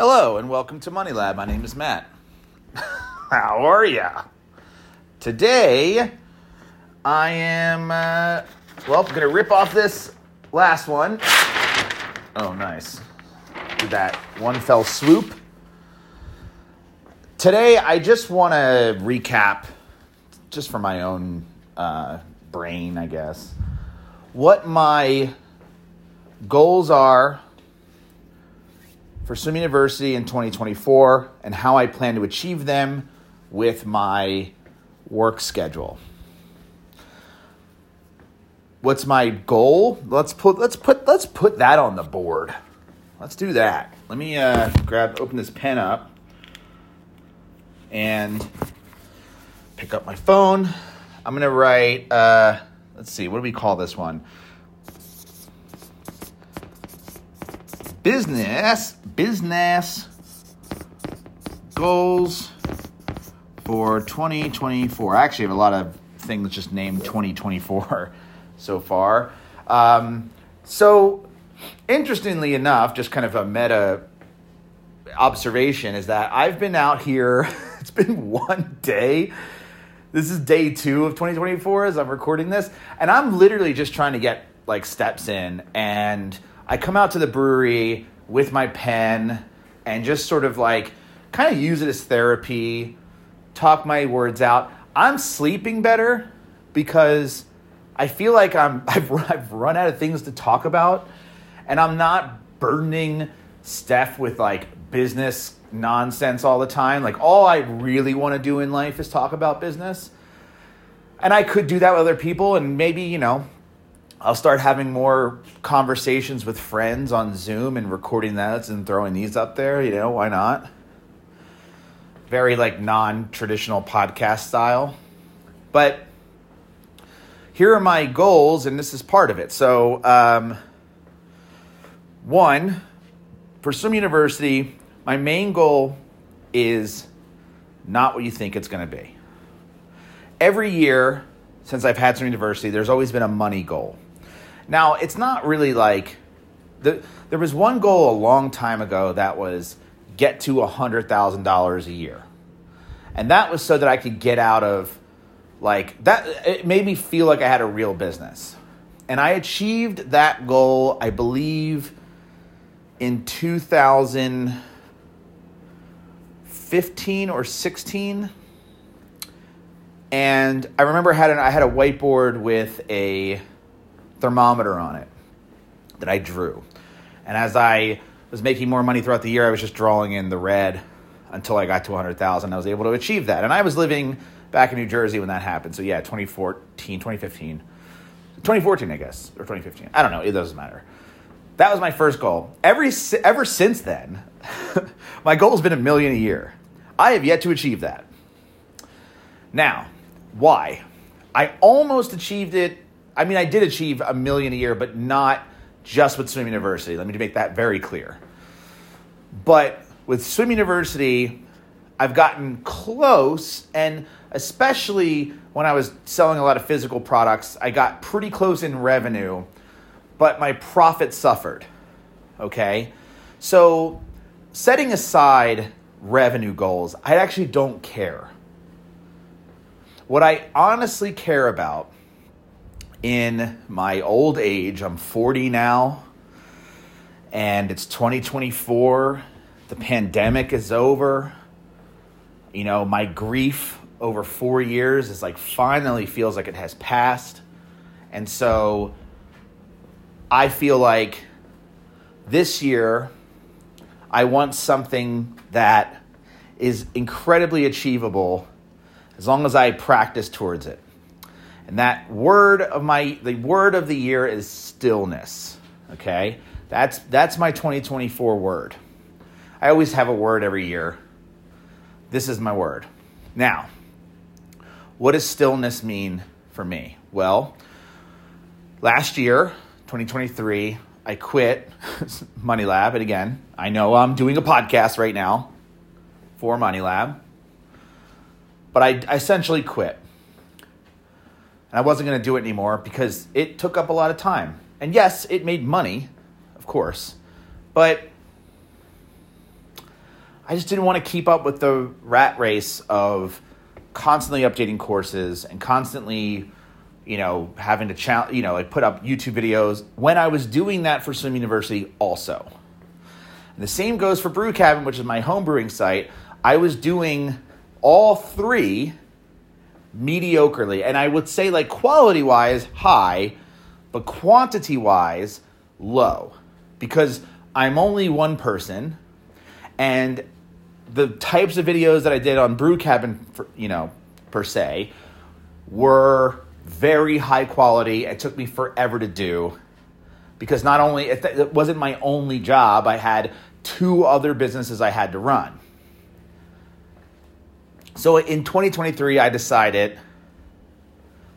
Hello and welcome to Money Lab. My name is Matt. How are ya? Today, I am, uh, well, going to rip off this last one. Oh, nice. Did that one fell swoop. Today, I just want to recap, just for my own uh, brain, I guess, what my goals are for Swim University in 2024 and how I plan to achieve them with my work schedule. What's my goal? Let's put let's put let's put that on the board. Let's do that. Let me uh, grab open this pen up and pick up my phone. I'm gonna write. Uh, let's see. What do we call this one? Business business goals for 2024. I actually have a lot of things just named 2024 so far. Um, so, interestingly enough, just kind of a meta observation is that I've been out here, it's been one day. This is day two of 2024 as I'm recording this, and I'm literally just trying to get like steps in. And I come out to the brewery with my pen and just sort of like kind of use it as therapy, talk my words out. I'm sleeping better because I feel like I'm I've run, I've run out of things to talk about and I'm not burdening Steph with like business nonsense all the time. Like all I really want to do in life is talk about business. And I could do that with other people and maybe, you know, I'll start having more conversations with friends on Zoom and recording that and throwing these up there. You know, why not? Very like non traditional podcast style. But here are my goals, and this is part of it. So, um, one, for Swim University, my main goal is not what you think it's going to be. Every year since I've had Swim University, there's always been a money goal. Now, it's not really like the, there was one goal a long time ago that was get to $100,000 a year. And that was so that I could get out of like that it made me feel like I had a real business. And I achieved that goal, I believe in 2015 or 16 and I remember had an, I had a whiteboard with a thermometer on it that I drew. And as I was making more money throughout the year, I was just drawing in the red until I got to 100,000. I was able to achieve that. And I was living back in New Jersey when that happened. So yeah, 2014, 2015. 2014, I guess, or 2015. I don't know. It doesn't matter. That was my first goal. Every ever since then, my goal has been a million a year. I have yet to achieve that. Now, why? I almost achieved it I mean, I did achieve a million a year, but not just with Swim University. Let me make that very clear. But with Swim University, I've gotten close, and especially when I was selling a lot of physical products, I got pretty close in revenue, but my profit suffered. Okay? So, setting aside revenue goals, I actually don't care. What I honestly care about in my old age. I'm 40 now, and it's 2024. The pandemic is over. You know, my grief over four years is like finally feels like it has passed. And so I feel like this year I want something that is incredibly achievable as long as I practice towards it. And that word of my the word of the year is stillness. Okay? That's that's my 2024 word. I always have a word every year. This is my word. Now, what does stillness mean for me? Well, last year, 2023, I quit Money Lab. And again, I know I'm doing a podcast right now for Money Lab, but I, I essentially quit. And I wasn't going to do it anymore because it took up a lot of time. And yes, it made money, of course, but I just didn't want to keep up with the rat race of constantly updating courses and constantly, you know, having to challenge, you know, like put up YouTube videos when I was doing that for Swim University also. And the same goes for Brew Cabin, which is my home brewing site. I was doing all three mediocrely. And I would say, like, quality wise, high, but quantity wise, low. Because I'm only one person, and the types of videos that I did on Brew Cabin, for, you know, per se, were very high quality. It took me forever to do because not only it wasn't my only job, I had two other businesses I had to run. So in 2023, I decided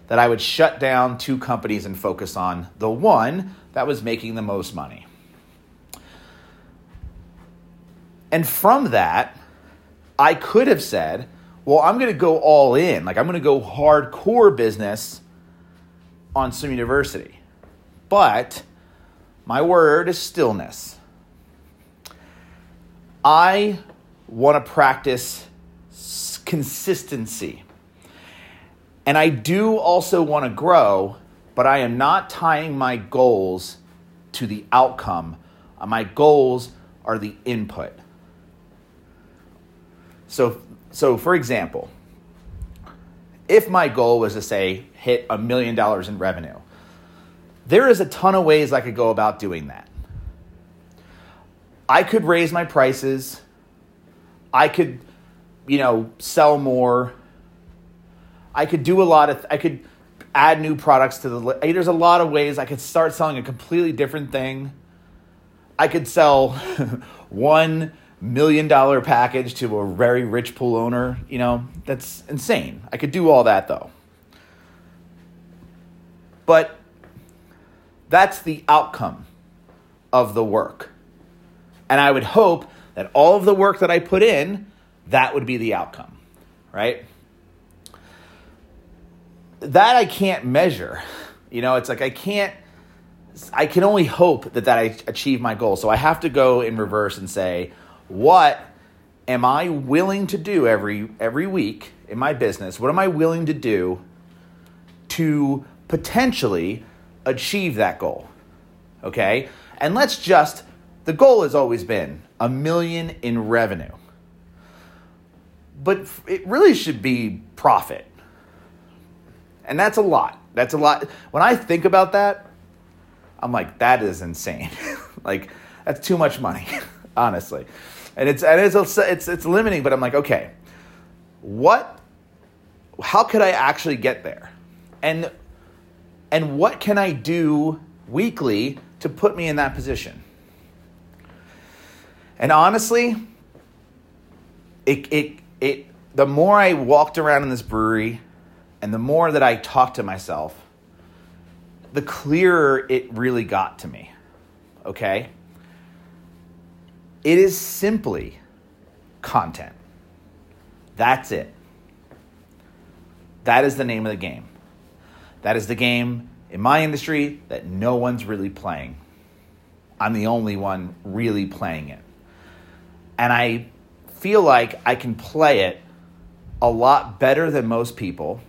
that I would shut down two companies and focus on the one that was making the most money. And from that, I could have said, well, I'm going to go all in. Like, I'm going to go hardcore business on Swim University. But my word is stillness. I want to practice consistency. And I do also want to grow, but I am not tying my goals to the outcome. My goals are the input. So, so for example, if my goal was to say hit a million dollars in revenue, there is a ton of ways I could go about doing that. I could raise my prices. I could you know, sell more. I could do a lot of, I could add new products to the, there's a lot of ways I could start selling a completely different thing. I could sell one million dollar package to a very rich pool owner. You know, that's insane. I could do all that though. But that's the outcome of the work. And I would hope that all of the work that I put in that would be the outcome, right? That I can't measure. You know, it's like I can't I can only hope that that I achieve my goal. So I have to go in reverse and say, what am I willing to do every every week in my business? What am I willing to do to potentially achieve that goal? Okay? And let's just the goal has always been a million in revenue but it really should be profit. And that's a lot. That's a lot. When I think about that, I'm like, that is insane. like, that's too much money, honestly. And it's and it's it's it's limiting, but I'm like, okay, what? How could I actually get there? And and what can I do weekly to put me in that position? And honestly, it it it the more I walked around in this brewery and the more that I talked to myself, the clearer it really got to me. Okay? It is simply content. That's it. That is the name of the game. That is the game in my industry that no one's really playing. I'm the only one really playing it. And I feel like I can play it a lot better than most people.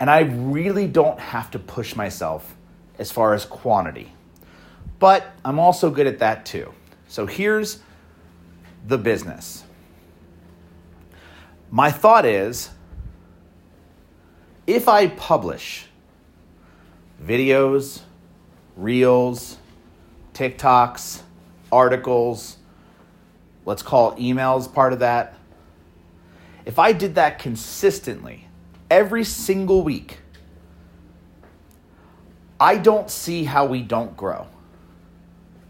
And I really don't have to push myself as far as quantity. But I'm also good at that too. So here's the business. My thought is if I publish videos, reels, TikToks, articles, let's call emails part of that. If I did that consistently every single week, I don't see how we don't grow.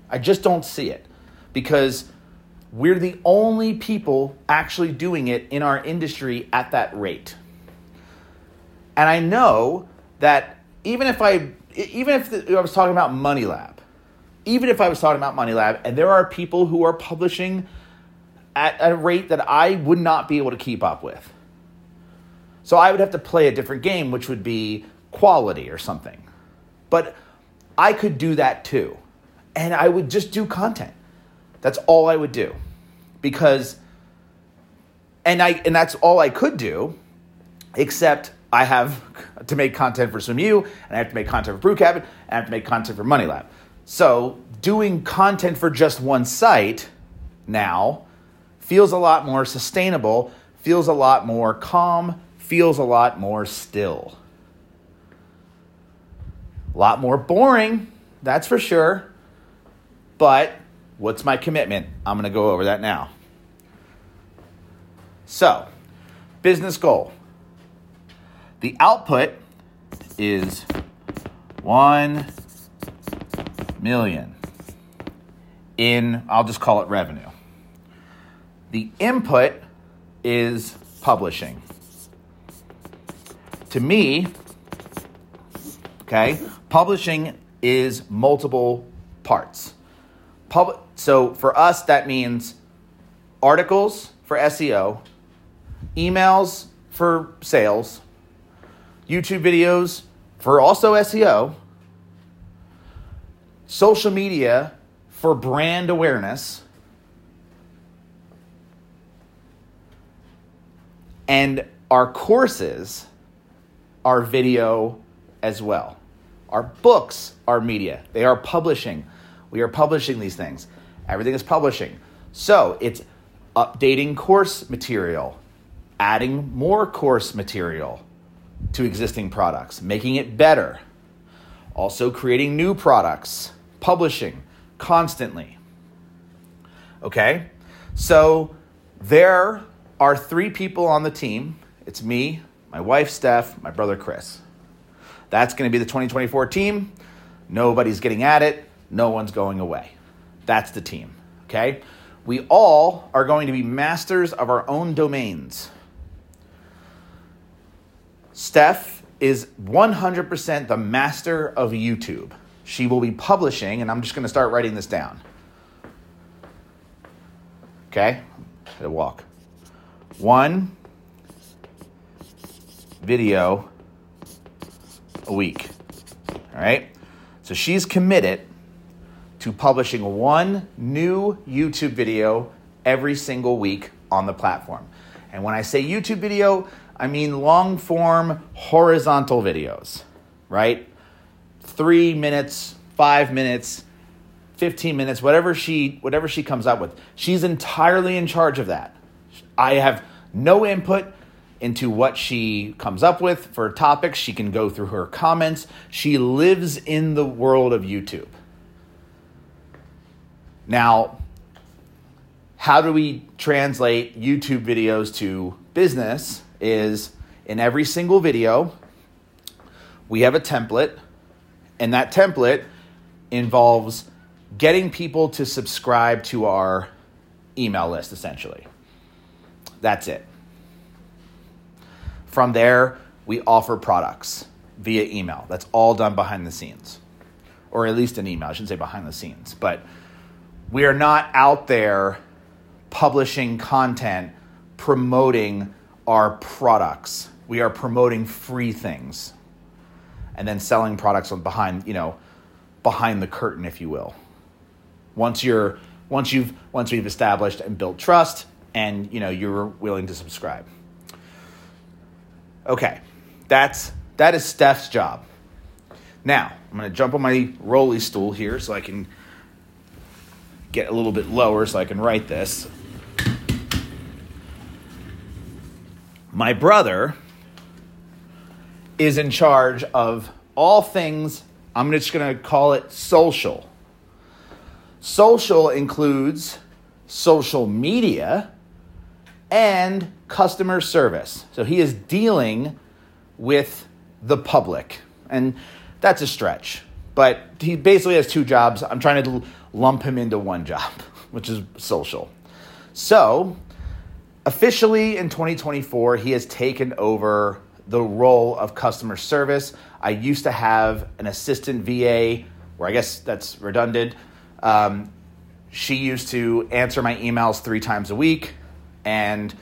I just don't see it because we're the only people actually doing it in our industry at that rate. And I know that even if I even if I was talking about Money Lab, even if I was talking about Money Lab and there are people who are publishing at a rate that I would not be able to keep up with. So I would have to play a different game, which would be quality or something. But I could do that too. And I would just do content. That's all I would do. because and I and that's all I could do, except I have to make content for SwimU, and I have to make content for Brew Cabin, and I have to make content for Money Lab. So doing content for just one site now feels a lot more sustainable, feels a lot more calm, feels a lot more still. A lot more boring, that's for sure. But what's my commitment? I'm going to go over that now. So, business goal. The output is 1 million in, I'll just call it revenue. The input is publishing. To me, okay, publishing is multiple parts. Pub- so for us, that means articles for SEO, emails for sales, YouTube videos for also SEO, social media for brand awareness, and our courses are video as well. Our books are media, they are publishing. We are publishing these things. Everything is publishing. So it's updating course material, adding more course material to existing products, making it better. Also, creating new products, publishing constantly. Okay? So, there are three people on the team it's me, my wife, Steph, my brother, Chris. That's going to be the 2024 team. Nobody's getting at it, no one's going away. That's the team. Okay? We all are going to be masters of our own domains. Steph is 100% the master of YouTube. She will be publishing, and I'm just going to start writing this down. Okay? A walk. One video a week. All right? So she's committed to publishing one new YouTube video every single week on the platform. And when I say YouTube video, I mean long form horizontal videos, right? Three minutes, five minutes, 15 minutes, whatever she whatever she comes up with. She's entirely in charge of that. I have no input into what she comes up with for topics. She can go through her comments. She lives in the world of YouTube. Now, how do we translate YouTube videos to business? Is in every single video, we have a template, and that template involves getting people to subscribe to our email list, essentially. That's it. From there, we offer products via email. That's all done behind the scenes, or at least an email. I shouldn't say behind the scenes, but we are not out there publishing content promoting our products. We are promoting free things and then selling products on behind, you know, behind the curtain, if you will. Once you're once you've once we've established and built trust and you know you're willing to subscribe. Okay. That's that is Steph's job. Now, I'm to jump on my rolly stool here so I can get a little bit lower so I can write this. My brother is in charge of all things, I'm just to call it social. Social includes social media and customer service. So he is dealing with the public. And that's a stretch. But he basically has two jobs. I'm trying to lump him into one job, which is social. So, officially in 2024, he has taken over the role of customer service. I used to have an assistant VA, where I guess that's redundant. Um, she used to answer my emails three times a week, and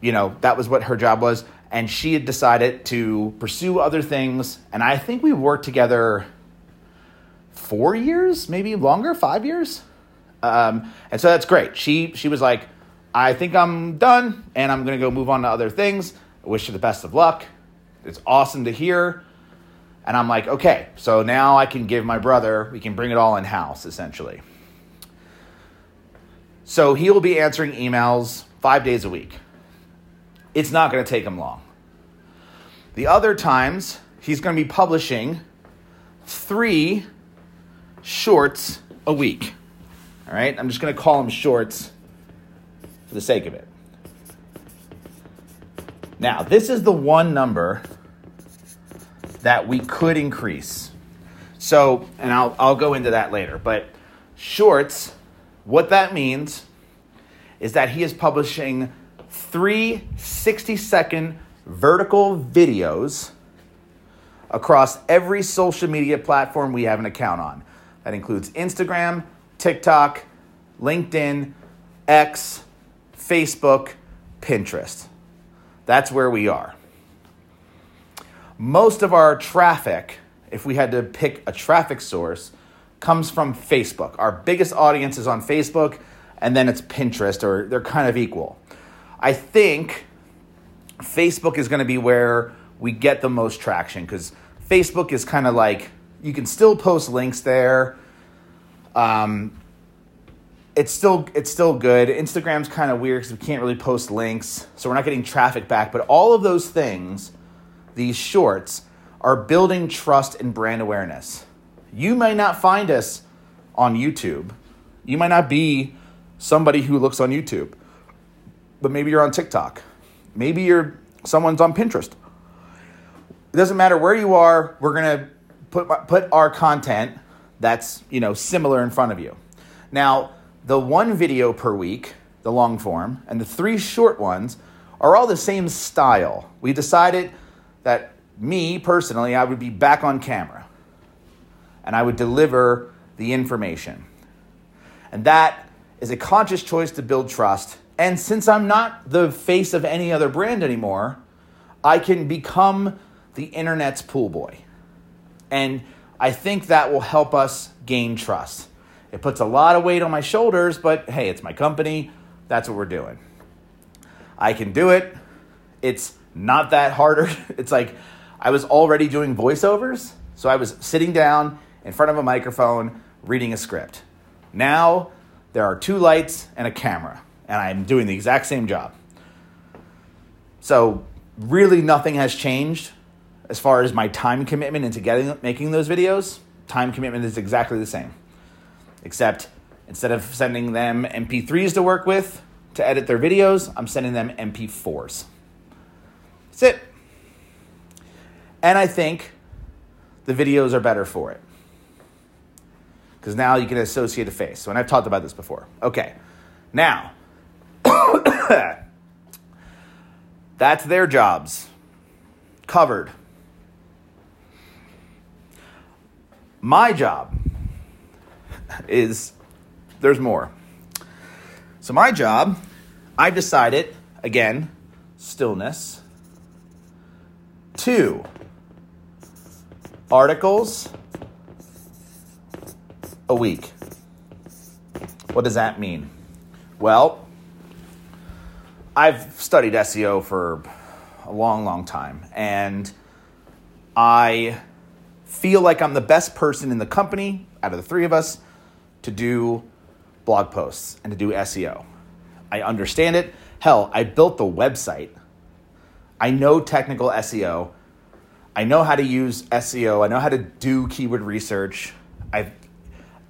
you know that was what her job was. And she had decided to pursue other things, and I think we worked together four years, maybe longer, five years. Um, and so that's great. She she was like, I think I'm done, and I'm gonna go move on to other things. I wish you the best of luck. It's awesome to hear. And I'm like, okay, so now I can give my brother, we can bring it all in house essentially. So he will be answering emails five days a week. It's not going to take him long. The other times, he's going to be publishing three shorts a week. All right, I'm just going to call them shorts for the sake of it. Now, this is the one number that we could increase. So, and I'll, I'll go into that later, but shorts, what that means is that he is publishing three 60 second vertical videos across every social media platform we have an account on. That includes Instagram, TikTok, LinkedIn, X, Facebook, Pinterest. That's where we are. Most of our traffic, if we had to pick a traffic source, comes from Facebook. Our biggest audience is on Facebook, and then it's Pinterest, or they're kind of equal. I think Facebook is going to be where we get the most traction because Facebook is kind of like you can still post links there. Um, it's still it's still good. Instagram's kind of weird because we can't really post links, so we're not getting traffic back. But all of those things, these shorts, are building trust and brand awareness. You may not find us on YouTube. You might not be somebody who looks on YouTube, but maybe you're on TikTok. Maybe you're someone's on Pinterest. It doesn't matter where you are. We're gonna put put our content that's you know similar in front of you. Now, the one video per week, the long form, and the three short ones are all the same style. We decided that me personally, I would be back on camera and I would deliver the information. And that is a conscious choice to build trust. And since I'm not the face of any other brand anymore, I can become the internet's pool boy. And I think that will help us gain trust. It puts a lot of weight on my shoulders, but hey, it's my company. That's what we're doing. I can do it. It's not that harder. It's like I was already doing voiceovers, so I was sitting down in front of a microphone reading a script. Now there are two lights and a camera, and I'm doing the exact same job. So, really, nothing has changed as far as my time commitment into getting making those videos. Time commitment is exactly the same, except instead of sending them MP3s to work with to edit their videos, I'm sending them MP4s. That's it. And I think the videos are better for it because now you can associate a face. So, and I've talked about this before. Okay, now that's their jobs covered. My job is there's more. So, my job, I've decided, again, stillness, two articles a week. What does that mean? Well, I've studied SEO for a long, long time, and I feel like I'm the best person in the company out of the three of us to do blog posts and to do SEO. I understand it. Hell, I built the website. I know technical SEO. I know how to use SEO. I know how to do keyword research. I've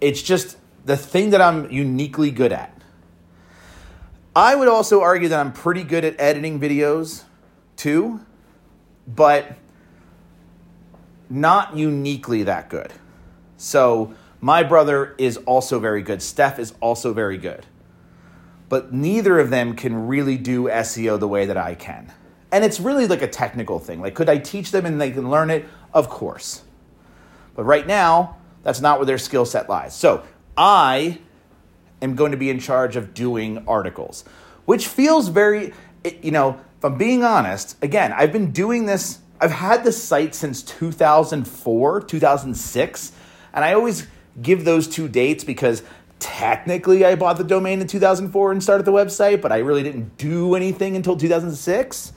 it's just the thing that I'm uniquely good at. I would also argue that I'm pretty good at editing videos too, but not uniquely that good. So, my brother is also very good. Steph is also very good. But neither of them can really do SEO the way that I can. And it's really like a technical thing. Like, could I teach them and they can learn it? Of course. But right now, that's not where their skill set lies. So I am going to be in charge of doing articles, which feels very, you know, if I'm being honest, again, I've been doing this, I've had this site since 2004, 2006, and I always give those two dates because technically I bought the domain in 2004 and started the website, but I really didn't do anything until 2006.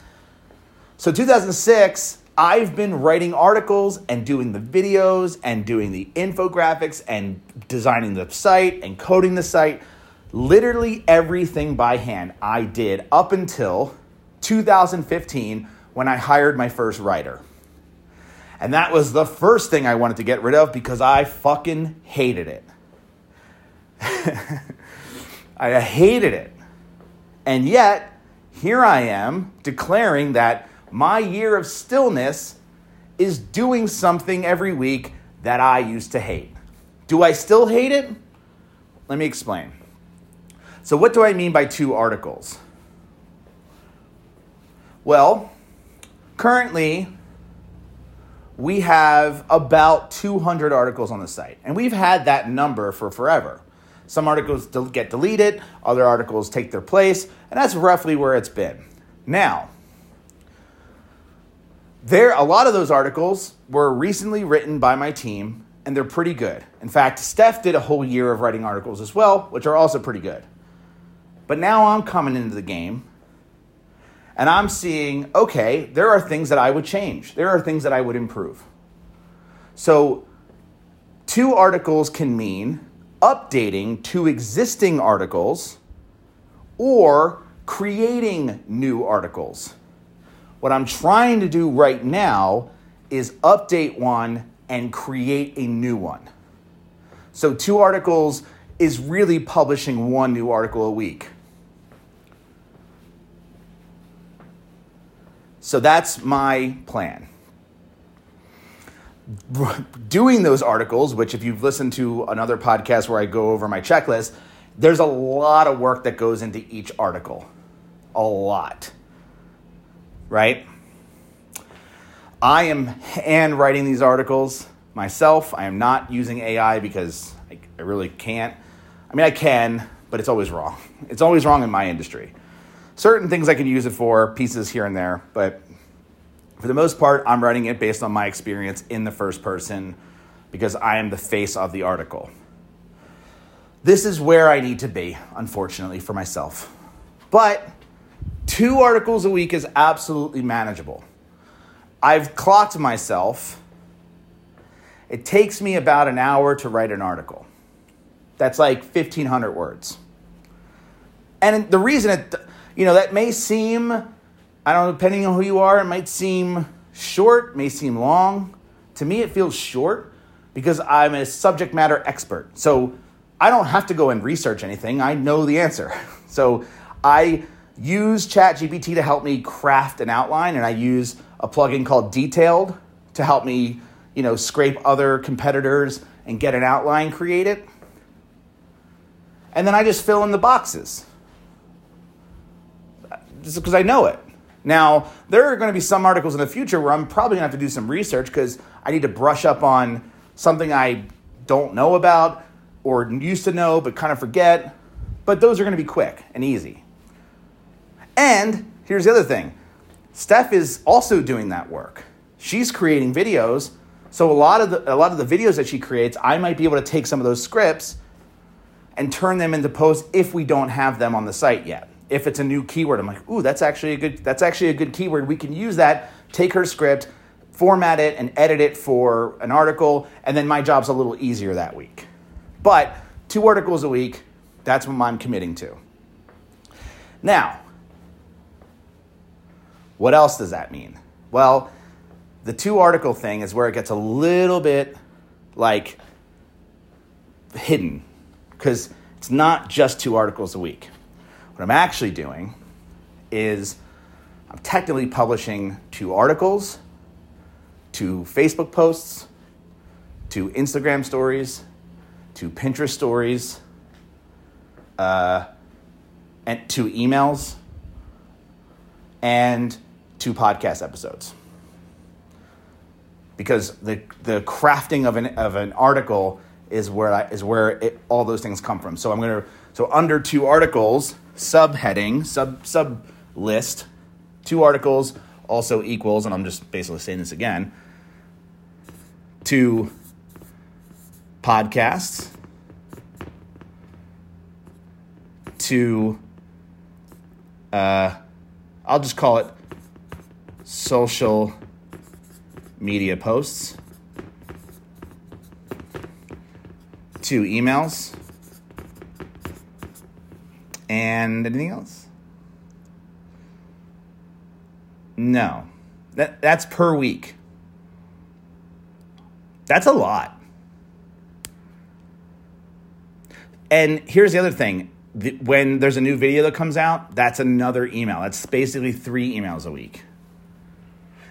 So 2006, I've been writing articles and doing the videos and doing the infographics and designing the site and coding the site. Literally everything by hand I did up until 2015 when I hired my first writer. And that was the first thing I wanted to get rid of because I fucking hated it. I hated it. And yet, here I am declaring that my year of stillness is doing something every week that I used to hate. Do I still hate it? Let me explain. So, what do I mean by two articles? Well, currently, we have about 200 articles on the site, and we've had that number for forever. Some articles get deleted, other articles take their place, and that's roughly where it's been. Now, there a lot of those articles were recently written by my team and they're pretty good. In fact, Steph did a whole year of writing articles as well, which are also pretty good. But now I'm coming into the game and I'm seeing, okay, there are things that I would change. There are things that I would improve. So, two articles can mean updating two existing articles or creating new articles. What I'm trying to do right now is update one and create a new one. So, two articles is really publishing one new article a week. So, that's my plan doing those articles, which if you've listened to another podcast where I go over my checklist, there's a lot of work that goes into each article. A lot. Right? I am hand writing these articles myself. I am not using AI because I, I really can't. I mean, I can, but it's always wrong. It's always wrong in my industry. Certain things I can use it for, pieces here and there, but for the most part, I'm writing it based on my experience in the first person because I am the face of the article. This is where I need to be, unfortunately, for myself. But two articles a week is absolutely manageable. I've clocked myself. It takes me about an hour to write an article. That's like 1,500 words. And the reason it, you know, that may seem I don't know, depending on who you are, it might seem short, may seem long. To me, it feels short because I'm a subject matter expert. So I don't have to go and research anything. I know the answer. So I use ChatGPT to help me craft an outline, and I use a plugin called Detailed to help me, you know, scrape other competitors and get an outline created. And then I just fill in the boxes. Just because I know it. Now, there are going to be some articles in the future where I'm probably going to have to do some research because I need to brush up on something I don't know about or used to know but kind of forget. But those are going to be quick and easy. And here's the other thing Steph is also doing that work. She's creating videos. So a lot of the, a lot of the videos that she creates, I might be able to take some of those scripts and turn them into posts if we don't have them on the site yet if it's a new keyword, I'm like, ooh, that's actually a good that's actually a good keyword. We can use that, take her script, format it, and edit it for an article, and then my job's a little easier that week. But two articles a week, that's what I'm committing to. Now, what else does that mean? Well, the two article thing is where it gets a little bit like hidden because it's not just two articles a week. What I'm actually doing is I'm technically publishing two articles, two Facebook posts, two Instagram stories, two Pinterest stories, uh, and two emails, and two podcast episodes. Because the, the crafting of an, of an article is where, I, is where it, all those things come from. So I'm going to, so under two articles, subheading, sub sub list, two articles also equals, and I'm just basically saying this again, two podcasts, two, uh, I'll just call it social media posts, two emails, and anything else? No. That, that's per week. That's a lot. And here's the other thing when there's a new video that comes out, that's another email. That's basically three emails a week.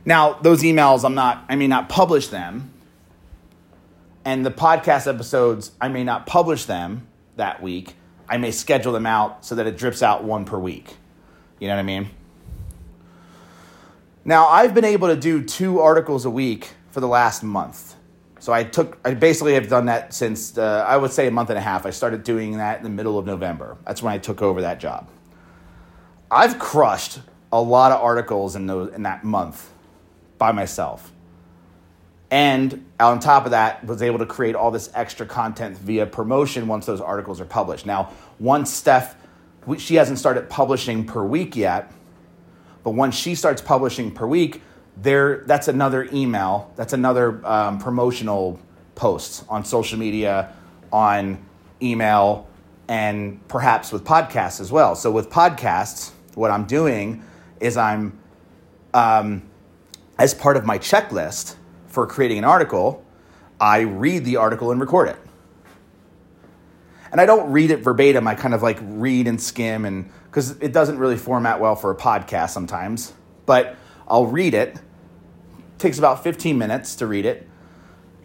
Now, those emails, I'm not, I may not publish them. And the podcast episodes, I may not publish them that week. I may schedule them out so that it drips out one per week. You know what I mean? Now, I've been able to do two articles a week for the last month. So I took, I basically have done that since, uh, I would say a month and a half. I started doing that in the middle of November. That's when I took over that job. I've crushed a lot of articles in, those, in that month by myself. And on top of that, was able to create all this extra content via promotion once those articles are published. Now, once Steph, she hasn't started publishing per week yet, but once she starts publishing per week, there that's another email, that's another um, promotional post on social media, on email, and perhaps with podcasts as well. So with podcasts, what I'm doing is I'm, um, as part of my checklist for creating an article, I read the article and record it. And I don't read it verbatim. I kind of like read and skim and because it doesn't really format well for a podcast sometimes. But I'll read it. it. Takes about 15 minutes to read it.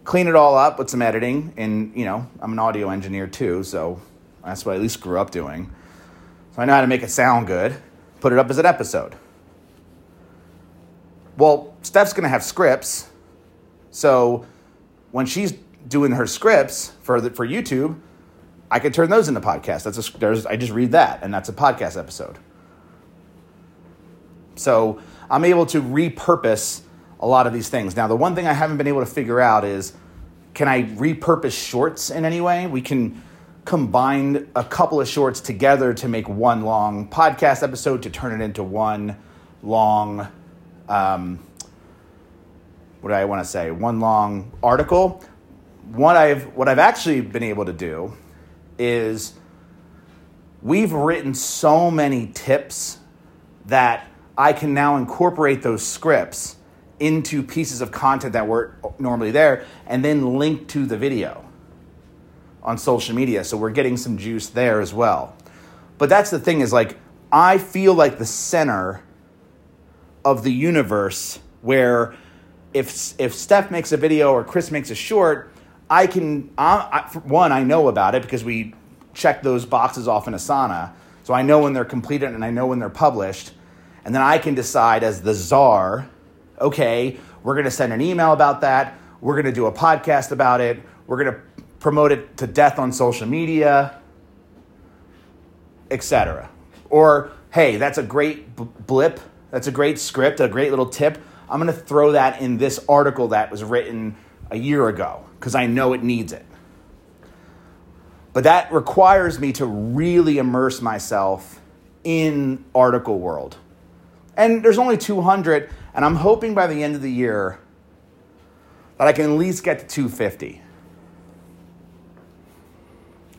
Clean it all up with some editing. And, you know, I'm an audio engineer too, so that's what I at least grew up doing. So I know how to make it sound good. Put it up as an episode. Well, Steph's going to have scripts. So when she's doing her scripts for, the, for YouTube, I could turn those into podcasts. That's a, there's, I just read that, and that's a podcast episode. So I'm able to repurpose a lot of these things. Now, the one thing I haven't been able to figure out is can I repurpose shorts in any way? We can combine a couple of shorts together to make one long podcast episode to turn it into one long, um, what do I want to say? One long article. What I've what I've actually been able to do is we've written so many tips that I can now incorporate those scripts into pieces of content that weren't normally there and then link to the video on social media. So we're getting some juice there as well. But that's the thing is like, I feel like the center of the universe where if, if Steph makes a video or Chris makes a short, I can, I, one, I know about it because we check those boxes off in Asana. So I know when they're completed and I know when they're published. And then I can decide as the czar, okay, we're going to send an email about that. We're going to do a podcast about it. We're going to promote it to death on social media, etc. Or, hey, that's a great blip. That's a great script, a great little tip. I'm going to throw that in this article that was written a year ago because I know it needs it. But that requires me to really immerse myself in article world. And there's only 200, and I'm hoping by the end of the year that I can at least get to 250.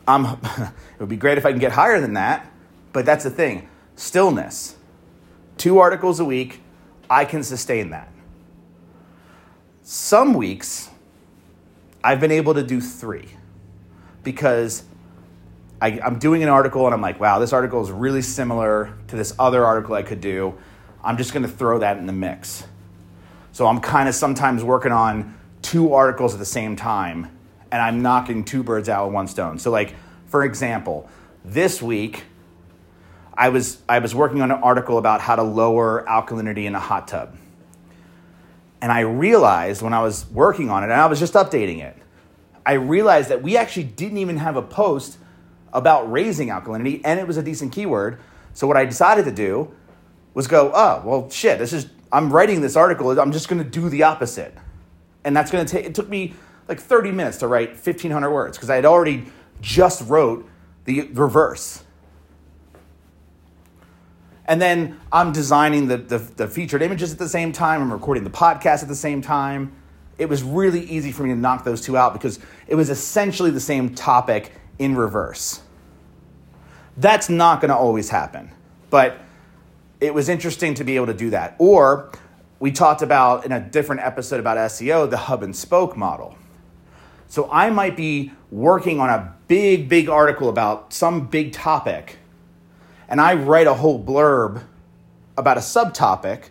Um, it would be great if I can get higher than that, but that's the thing stillness. Two articles a week, I can sustain that. Some weeks, I've been able to do three because I, am doing an article and I'm like, wow, this article is really similar to this other article I could do. I'm just going to throw that in the mix. So I'm kind of sometimes working on two articles at the same time and I'm knocking two birds out with one stone. So, like, for example, this week, I was, I was working on an article about how to lower alkalinity in a hot tub. And I realized when I was working on it, and I was just updating it, I realized that we actually didn't even have a post about raising alkalinity, and it was a decent keyword. So what I decided to do was go, oh, well, shit, this is, I'm writing this article, I'm just gonna do the opposite. And that's gonna take, it took me like 30 minutes to write 1,500 words because I had already just wrote the reverse. And then I'm designing the, the, the featured images at the same time. I'm recording the podcast at the same time. It was really easy for me to knock those two out because it was essentially the same topic in reverse. That's not going to always happen, but it was interesting to be able to do that. Or we talked about in a different episode about SEO the hub and spoke model. So I might be working on a big, big article about some big topic, and I write a whole blurb about a subtopic,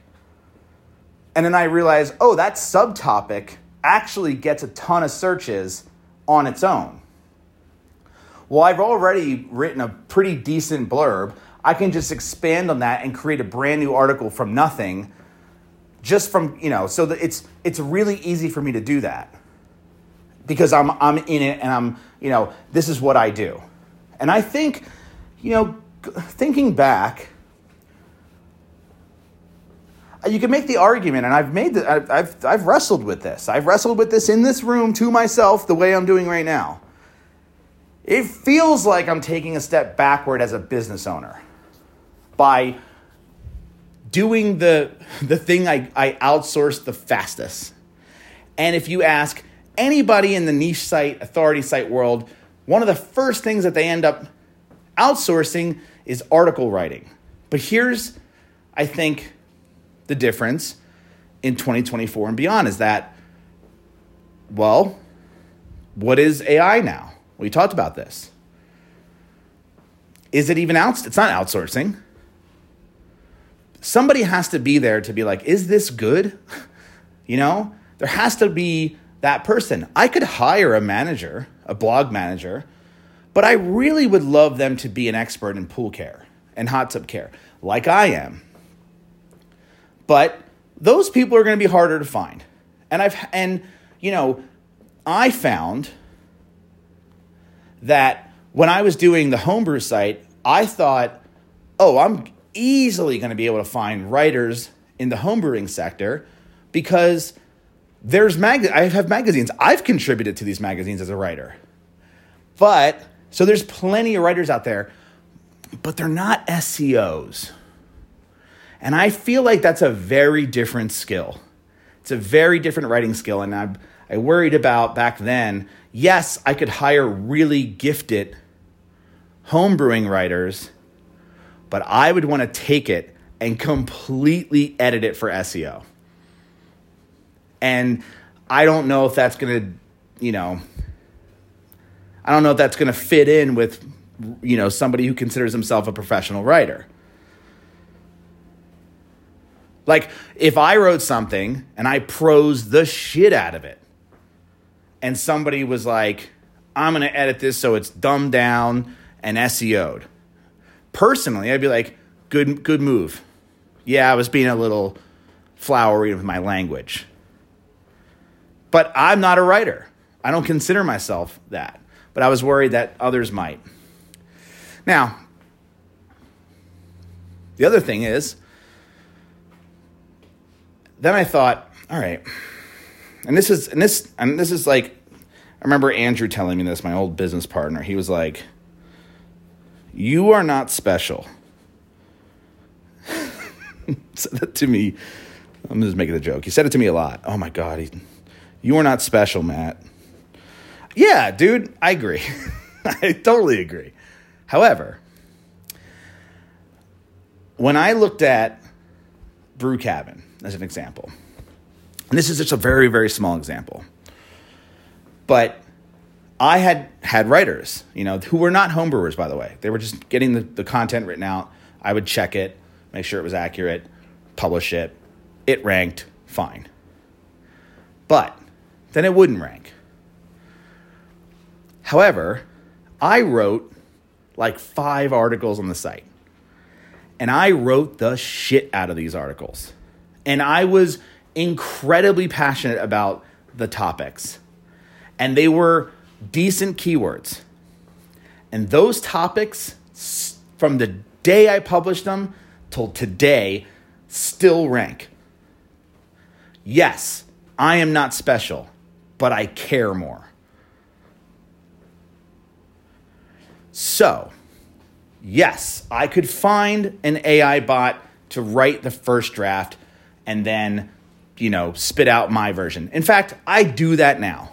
and then I realize, oh, that subtopic actually gets a ton of searches on its own. Well, I've already written a pretty decent blurb. I can just expand on that and create a brand new article from nothing just from, you know, so that it's it's really easy for me to do that because I'm I'm in it and I'm you know this is what I do, and I think you know thinking back, uh, you can make the argument, and I've made the, I've, I've I've wrestled with this. I've wrestled with this in this room to myself the way I'm doing right now. It feels like I'm taking a step backward as a business owner by doing the the thing I, I outsource the fastest. And if you ask anybody in the niche site, authority site world, one of the first things that they end up outsourcing is article writing. But here's, I think, the difference in 2024 and beyond is that, well, what is AI now? We talked about this. Is it even out? It's not outsourcing. Somebody has to be there to be like, is this good? You know, there has to be that person. I could hire a manager, a blog manager, but I really would love them to be an expert in pool care and hot tub care, like I am. But those people are going to be harder to find. And I've and you know, I found that when I was doing the homebrew site, I thought, "Oh, I'm easily going to be able to find writers in the homebrewing sector because there's mag I have magazines. I've contributed to these magazines as a writer. But so there's plenty of writers out there, but they're not SEOs. And I feel like that's a very different skill. It's a very different writing skill. And I, I worried about back then, yes, I could hire really gifted homebrewing writers, but I would want to take it and completely edit it for SEO. And I don't know if that's going to, you know, I don't know if that's going to fit in with, you know, somebody who considers himself a professional writer. Like, if I wrote something and I prose the shit out of it, and somebody was like, I'm going to edit this so it's dumbed down and SEO'd. Personally, I'd be like, good, good move. Yeah, I was being a little flowery with my language. But I'm not a writer. I don't consider myself that. But I was worried that others might. Now, the other thing is, then I thought, all right, and this is and this and this is like, I remember Andrew telling me this, my old business partner. He was like, "You are not special." said that to me. I'm just making a joke. He said it to me a lot. Oh my god, he you are not special, Matt. Yeah, dude, I agree. I totally agree. However, when I looked at Brew Cabin as an example, and this is just a very, very small example, but I had had writers, you know, who were not homebrewers, by the way. They were just getting the, the content written out. I would check it, make sure it was accurate, publish it. It ranked fine. But then it wouldn't rank. However, I wrote like five articles on the site. And I wrote the shit out of these articles. And I was incredibly passionate about the topics. And they were decent keywords. And those topics, from the day I published them till today, still rank. Yes, I am not special but I care more. So, yes, I could find an AI bot to write the first draft and then, you know, spit out my version. In fact, I do that now.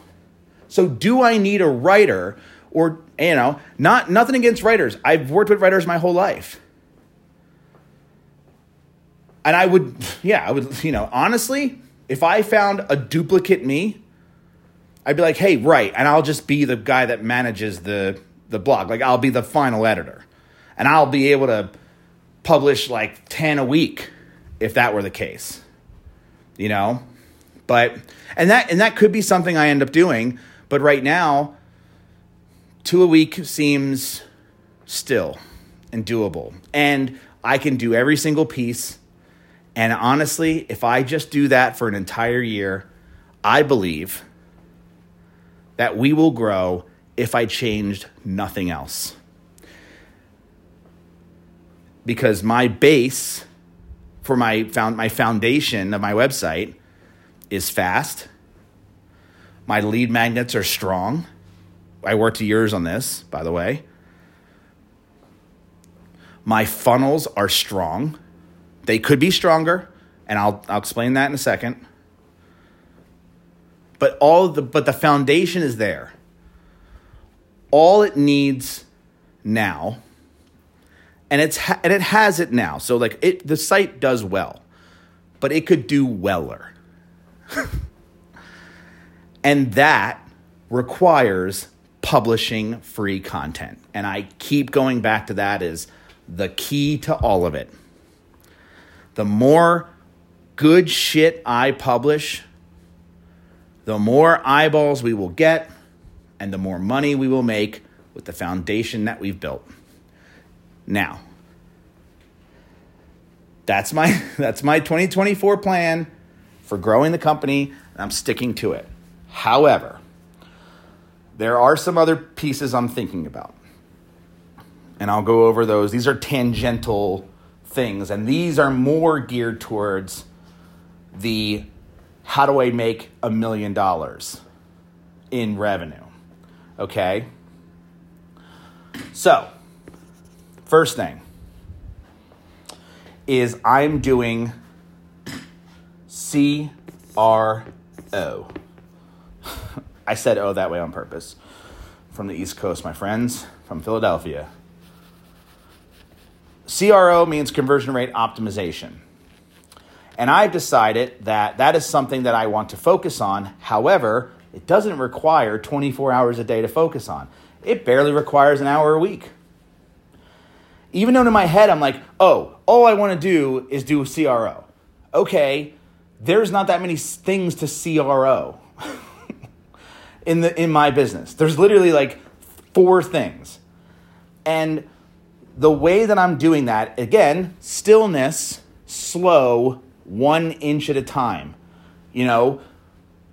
So do I need a writer or, you know, not nothing against writers. I've worked with writers my whole life. And I would, yeah, I would, you know, honestly, if I found a duplicate me, I'd be like, hey, right, and I'll just be the guy that manages the the blog. Like I'll be the final editor. And I'll be able to publish like 10 a week if that were the case. You know? But and that and that could be something I end up doing, but right now two a week seems still and doable. And I can do every single piece. And honestly, if I just do that for an entire year, I believe that we will grow if I changed nothing else. Because my base for my found my foundation of my website is fast. My lead magnets are strong. I worked years on this, by the way. My funnels are strong. They could be stronger, and I'll I'll explain that in a second. But all the but the foundation is there. All it needs now and it's ha- and it has it now. So like it the site does well, but it could do weller. and that requires publishing free content. And I keep going back to that is the key to all of it. The more good shit I publish, the more eyeballs we will get and the more money we will make with the foundation that we've built. Now, that's my that's my 2024 plan for growing the company, and I'm sticking to it. However, there are some other pieces I'm thinking about. And I'll go over those. These are tangential things, and these are more geared towards the how do I make a million dollars in revenue? Okay? So, first thing is I'm doing C R O. I said O that way on purpose. From the East Coast, my friends, from Philadelphia. CRO means conversion rate optimization. And I've decided that that is something that I want to focus on. However, it doesn't require 24 hours a day to focus on, it barely requires an hour a week. Even though in my head I'm like, oh, all I want to do is do CRO. Okay, there's not that many things to CRO in the in my business. There's literally like four things. And the way that I'm doing that, again, stillness, slow, one inch at a time. You know,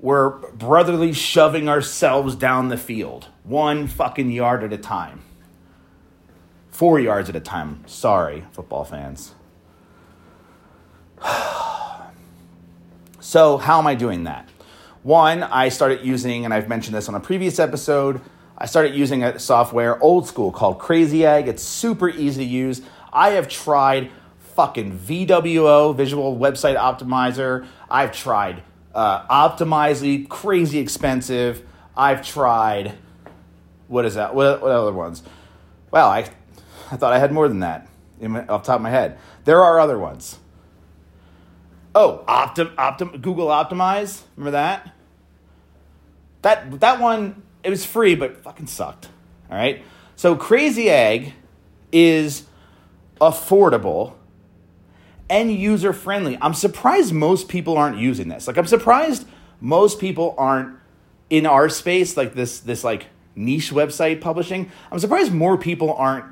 we're brotherly shoving ourselves down the field, one fucking yard at a time. Four yards at a time. Sorry, football fans. so, how am I doing that? One, I started using, and I've mentioned this on a previous episode, I started using a software, old school, called Crazy Egg. It's super easy to use. I have tried fucking VWO, Visual Website Optimizer. I've tried uh, Optimizely, crazy expensive. I've tried, what is that? What, what other ones? Well, I, I thought I had more than that my, off top of my head. There are other ones. Oh, Optim, Optim, Google Optimize. Remember that? That that one it was free, but fucking sucked. All right. So Crazy Egg is affordable and user friendly. I'm surprised most people aren't using this. Like I'm surprised most people aren't in our space like this this like niche website publishing. I'm surprised more people aren't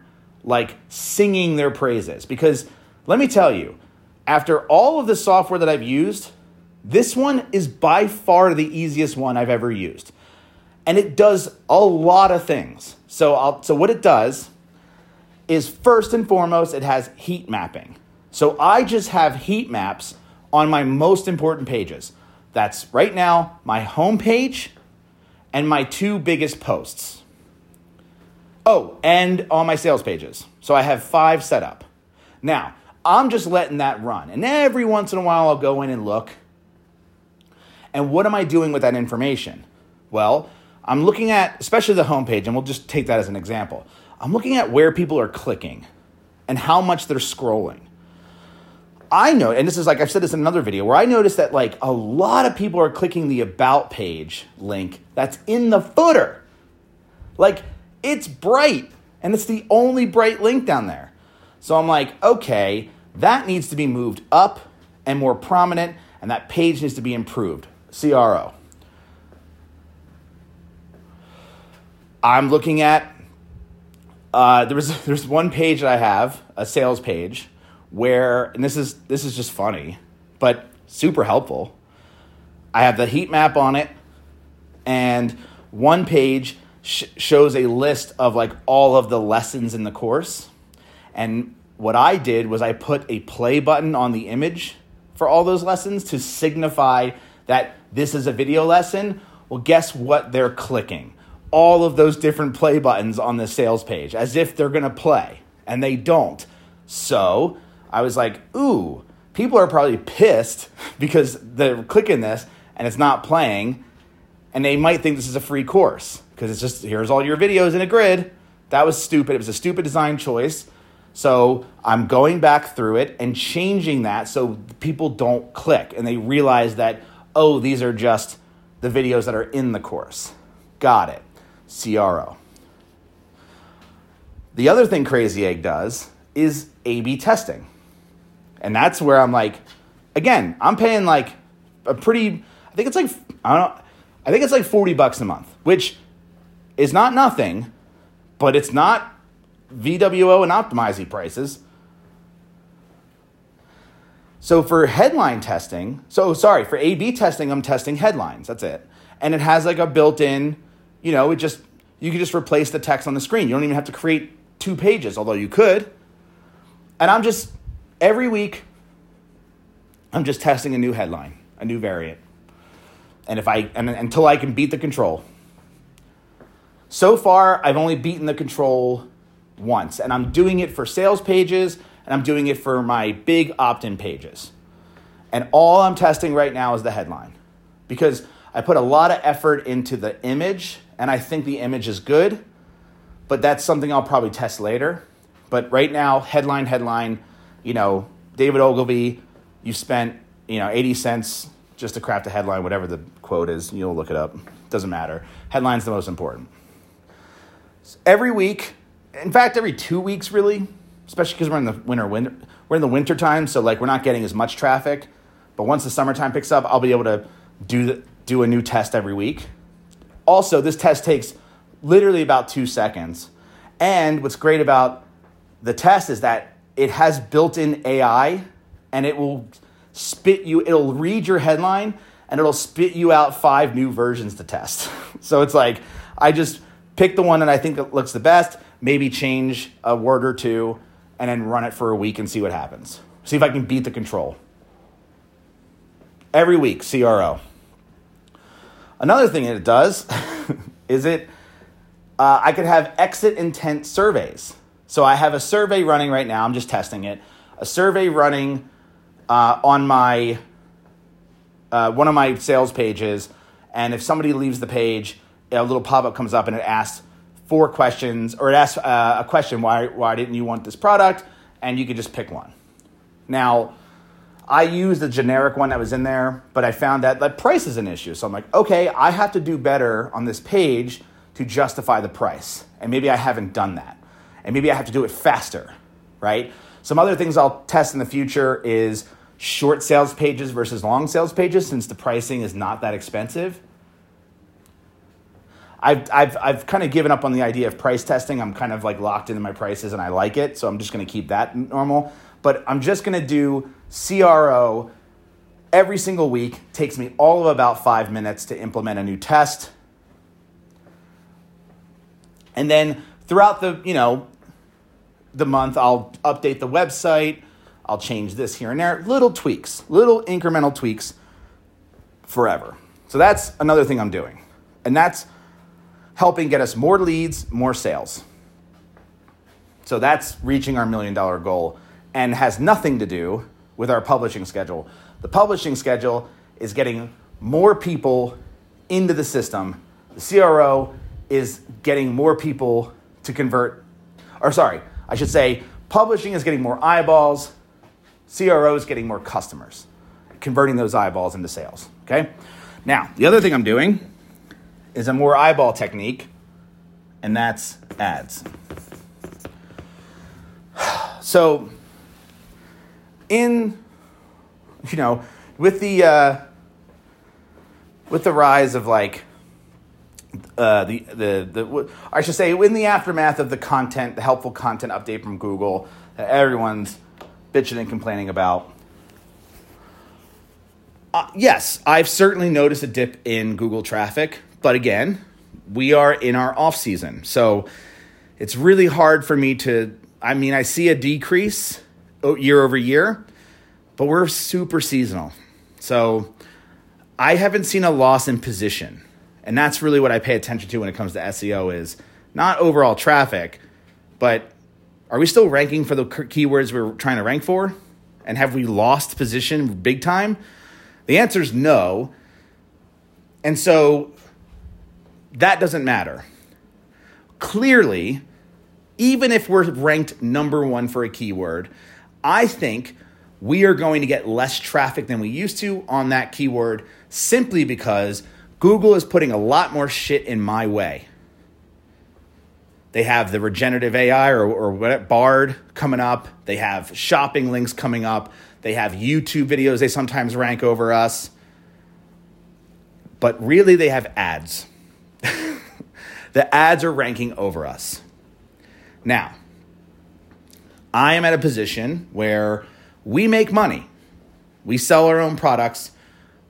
like singing their praises because let me tell you, after all of the software that I've used, this one is by far the easiest one I've ever used and it does a lot of things. So, I'll, so what it does is first and foremost, it has heat mapping. So I just have heat maps on my most important pages. That's right now my home page and my two biggest posts. Oh, and on my sales pages. So I have five set up. Now, I'm just letting that run. And every once in a while, I'll go in and look. And what am I doing with that information? Well, I'm looking at, especially the homepage, and we'll just take that as an example. I'm looking at where people are clicking and how much they're scrolling. I know, and this is like I've said this in another video, where I noticed that like a lot of people are clicking the about page link that's in the footer. Like it's bright, and it's the only bright link down there. So I'm like, okay, that needs to be moved up and more prominent, and that page needs to be improved. CRO. I'm looking at uh, there was there's one page that I have a sales page where and this is this is just funny, but super helpful. I have the heat map on it, and one page sh- shows a list of like all of the lessons in the course. And what I did was I put a play button on the image for all those lessons to signify that this is a video lesson. Well, guess what they're clicking? All of those different play buttons on the sales page as if they're going to play, and they don't. So I was like, ooh, people are probably pissed because they're clicking this and it's not playing, and they might think this is a free course because it's just here's all your videos in a grid. That was stupid. It was a stupid design choice. So I'm going back through it and changing that so people don't click and they realize that, oh, these are just the videos that are in the course. Got it. CRO. The other thing Crazy Egg does is A B testing. And that's where I'm like, again, I'm paying like a pretty, I think it's like, I don't know, I think it's like 40 bucks a month, which is not nothing, but it's not VWO and Optimizely prices. So for headline testing, so sorry, for A B testing, I'm testing headlines. That's it. And it has like a built in, you know, it just, you can just replace the text on the screen. You don't even have to create two pages, although you could. And I'm just, every week, I'm just testing a new headline, a new variant. And if I, and until I can beat the control. So far, I've only beaten the control once, and I'm doing it for sales pages and I'm doing it for my big opt in pages. And all I'm testing right now is the headline because I put a lot of effort into the image and I think the image is good, but that's something I'll probably test later. But right now, headline, headline, you know, David Ogilvy, you spent, you know, 80 cents just to craft a headline, whatever the quote is, you'll look it up. Doesn't matter. Headline's the most important. Every week, in fact, every two weeks, really, especially because we're in the winter, winter, we're in the winter time, so like we're not getting as much traffic. But once the summertime picks up, I'll be able to do the, do a new test every week. Also, this test takes literally about two seconds. And what's great about the test is that it has built-in AI, and it will spit you. It'll read your headline, and it'll spit you out five new versions to test. so it's like I just pick the one that I think looks the best, maybe change a word or two, and then run it for a week and see what happens. See if I can beat the control. Every week, CRO. Another thing that it does is it, uh, I could have exit intent surveys. So I have a survey running right now, I'm just testing it. A survey running uh, on my, uh, one of my sales pages, and if somebody leaves the page, a little pop up comes up and it asks four questions, or it asks uh, a question why, why didn't you want this product? And you could just pick one. Now, I used the generic one that was in there, but I found that that price is an issue. So I'm like, okay, I have to do better on this page to justify the price. And maybe I haven't done that. And maybe I have to do it faster, right? Some other things I'll test in the future is short sales pages versus long sales pages since the pricing is not that expensive. I've, I've, I've kind of given up on the idea of price testing. I'm kind of like locked into my prices and I like it. So I'm just going to keep that normal. But I'm just going to do CRO every single week. Takes me all of about five minutes to implement a new test. And then throughout the, you know, the month, I'll update the website. I'll change this here and there. Little tweaks, little incremental tweaks forever. So that's another thing I'm doing. And that's helping get us more leads, more sales. So that's reaching our million dollar goal and has nothing to do with our publishing schedule. The publishing schedule is getting more people into the system. The CRO is getting more people to convert, or sorry, I should say, publishing is getting more eyeballs, CRO is getting more customers, converting those eyeballs into sales. Okay? Now, the other thing I'm doing is a more eyeball technique, and that's ads. So, in you know, with the uh, with the rise of like uh, the, the the I should say in the aftermath of the content, the helpful content update from Google that everyone's bitching and complaining about. Uh, yes, I've certainly noticed a dip in Google traffic, but again, we are in our off season, so it's really hard for me to I mean, I see a decrease year over year, but we're super seasonal. So I haven't seen a loss in position. And that's really what I pay attention to when it comes to SEO is not overall traffic, but are we still ranking for the keywords we're trying to rank for? And have we lost position big time? The answer is no. And so that doesn't matter. Clearly, even if we're ranked number one for a keyword, I think we are going to get less traffic than we used to on that keyword simply because Google is putting a lot more shit in my way. They have the regenerative AI or, or what, Bard coming up. They have shopping links coming up. They have YouTube videos they sometimes rank over us. But really, they have ads. the ads are ranking over us. Now, I am at a position where we make money. We sell our own products.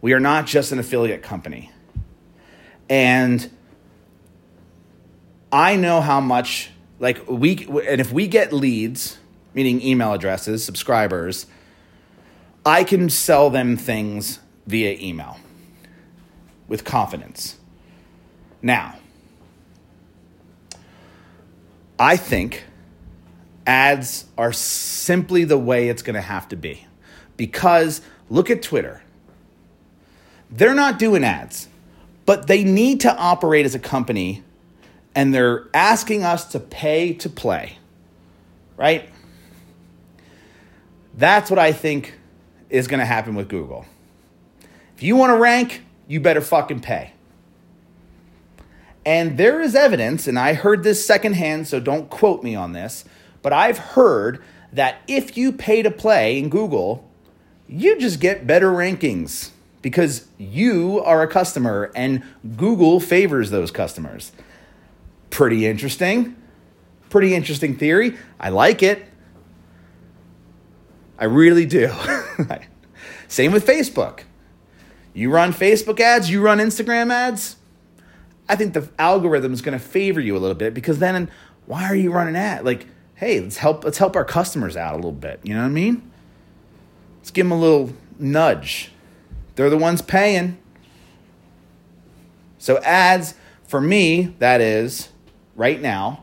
We are not just an affiliate company. And I know how much, like, we, and if we get leads, meaning email addresses, subscribers, I can sell them things via email with confidence. Now, I think ads are simply the way it's going to have to be. Because look at Twitter. They're not doing ads, but they need to operate as a company and they're asking us to pay to play. Right? That's what I think is going to happen with Google. If you want to rank, you better fucking pay. And there is evidence, and I heard this secondhand, so don't quote me on this, but I've heard that if you pay to play in Google, you just get better rankings because you are a customer and Google favors those customers. Pretty interesting. Pretty interesting theory. I like it. I really do. Same with Facebook. You run Facebook ads, you run Instagram ads, I think the algorithm is going to favor you a little bit because then why are you running ad? Like, hey, let's help let's help our customers out a little bit. You know what I mean? Let's give them a little nudge. They're the ones paying. So ads for me, that is right now,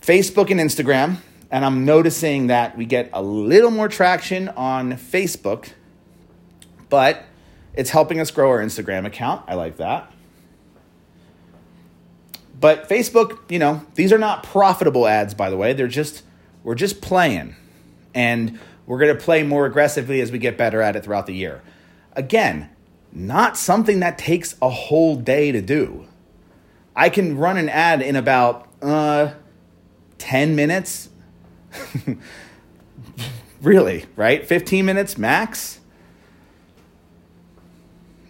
Facebook and Instagram, and I'm noticing that we get a little more traction on Facebook, but it's helping us grow our Instagram account. I like that. But Facebook, you know, these are not profitable ads, by the way. They're just, we're just playing. And we're going to play more aggressively as we get better at it throughout the year. Again, not something that takes a whole day to do. I can run an ad in about uh, 10 minutes. really, right? 15 minutes max.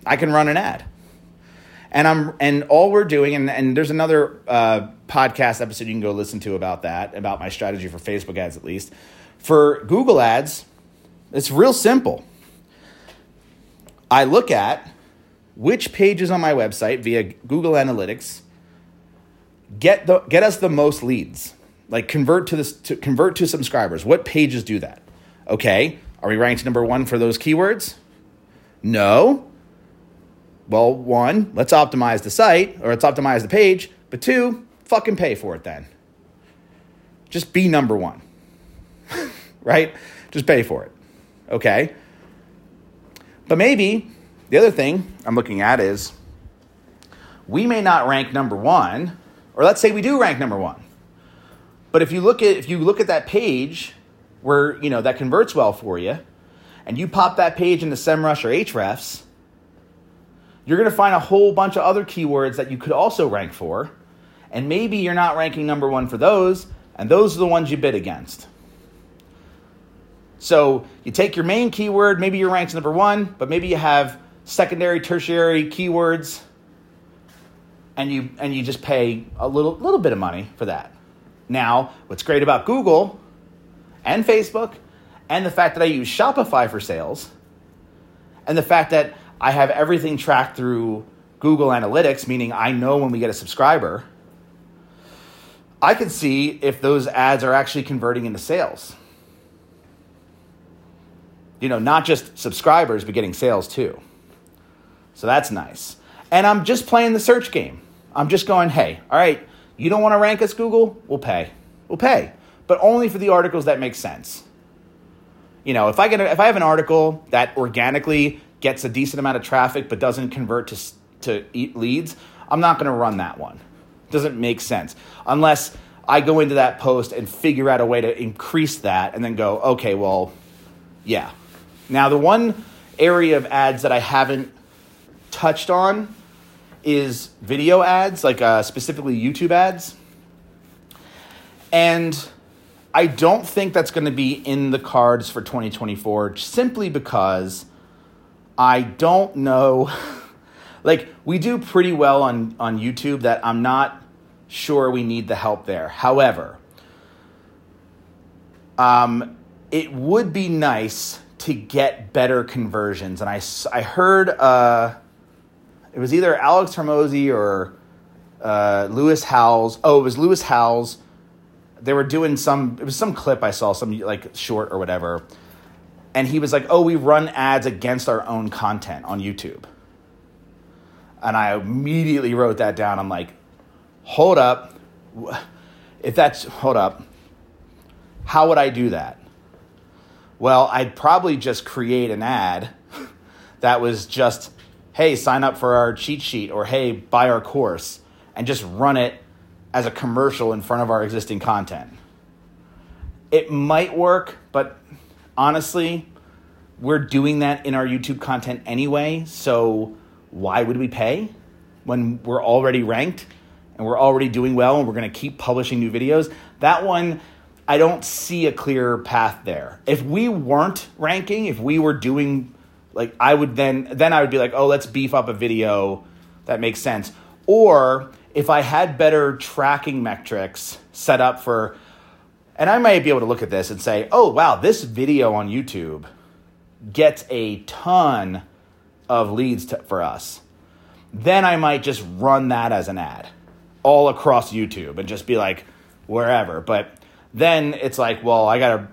I can run an ad and I'm and all we're doing, and, and there's another uh, podcast episode you can go listen to about that, about my strategy for Facebook ads at least. For Google ads, it's real simple. I look at which pages on my website via Google Analytics get the get us the most leads. Like convert to this to convert to subscribers. What pages do that? Okay, are we ranked number one for those keywords? No. Well, one, let's optimize the site or let's optimize the page, but two, fucking pay for it then. just be number one, right? Just pay for it, okay? But maybe the other thing I'm looking at is we may not rank number one, or let's say we do rank number one. But if you look at if you look at that page where you know that converts well for you, and you pop that page into SEMrush or Ahrefs, you're going to find a whole bunch of other keywords that you could also rank for, and maybe you're not ranking number one for those, and those are the ones you bid against. So you take your main keyword, maybe you're ranked number one, but maybe you have secondary, tertiary keywords, and you and you just pay a little little bit of money for that. Now, what's great about Google and Facebook and the fact that I use Shopify for sales and the fact that I have everything tracked through Google Analytics, meaning I know when we get a subscriber, I can see if those ads are actually converting into sales. You know, not just subscribers, but getting sales too. So that's nice. And I'm just playing the search game. I'm just going, hey, all right, you don't want to rank us, Google? We'll pay. We'll pay. But only for the articles that make sense. You know, if I get a, if I have an article that organically gets a decent amount of traffic but doesn't convert to to eat leads, I'm not going to run that one. It Doesn't make sense unless I go into that post and figure out a way to increase that and then go, okay, well, yeah. Now the one area of ads that I haven't touched on is video ads, like uh, specifically YouTube ads. And I don't think that's going to be in the cards for 2024 simply because I don't know. like, we do pretty well on, on YouTube that I'm not sure we need the help there. However, um, it would be nice to get better conversions. And I, I heard. Uh, it was either Alex Hormozi or uh, Lewis Howes. Oh, it was Lewis Howes. They were doing some. It was some clip I saw, some like short or whatever, and he was like, "Oh, we run ads against our own content on YouTube." And I immediately wrote that down. I'm like, "Hold up, if that's hold up, how would I do that?" Well, I'd probably just create an ad that was just hey, sign up for our cheat sheet or hey, buy our course and just run it as a commercial in front of our existing content. It might work, but honestly, we're doing that in our YouTube content anyway, so why would we pay when we're already ranked and we're already doing well and we're going to keep publishing new videos? That one I don't see a clear path there. If we weren't ranking, if we were doing like I would then then I would be like, oh, let's beef up a video that makes sense. Or if I had better tracking metrics set up for, and I might be able to look at this and say, oh wow, this video on YouTube gets a ton of leads to, for us. Then I might just run that as an ad all across YouTube and just be like wherever. But then it's like, well, I got to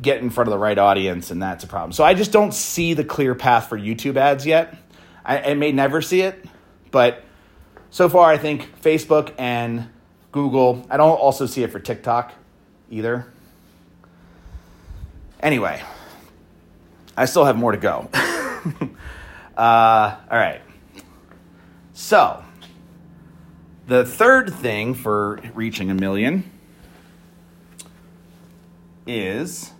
get in front of the right audience, and that's a problem. So I just don't see the clear path for YouTube ads yet. I, I may never see it, but so far I think Facebook and Google. I don't also see it for TikTok either. Anyway, I still have more to go. uh, all right. So, the third thing for reaching a million is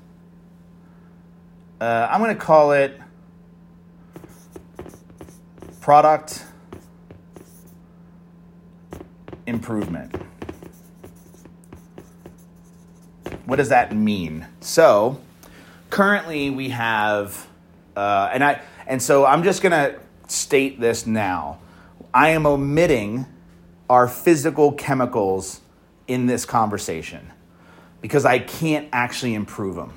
uh, I'm going to call it product improvement. What does that mean? So, currently we have, uh, and I, and so I'm just going to state this now. I am omitting our physical chemicals in this conversation because I can't actually improve them.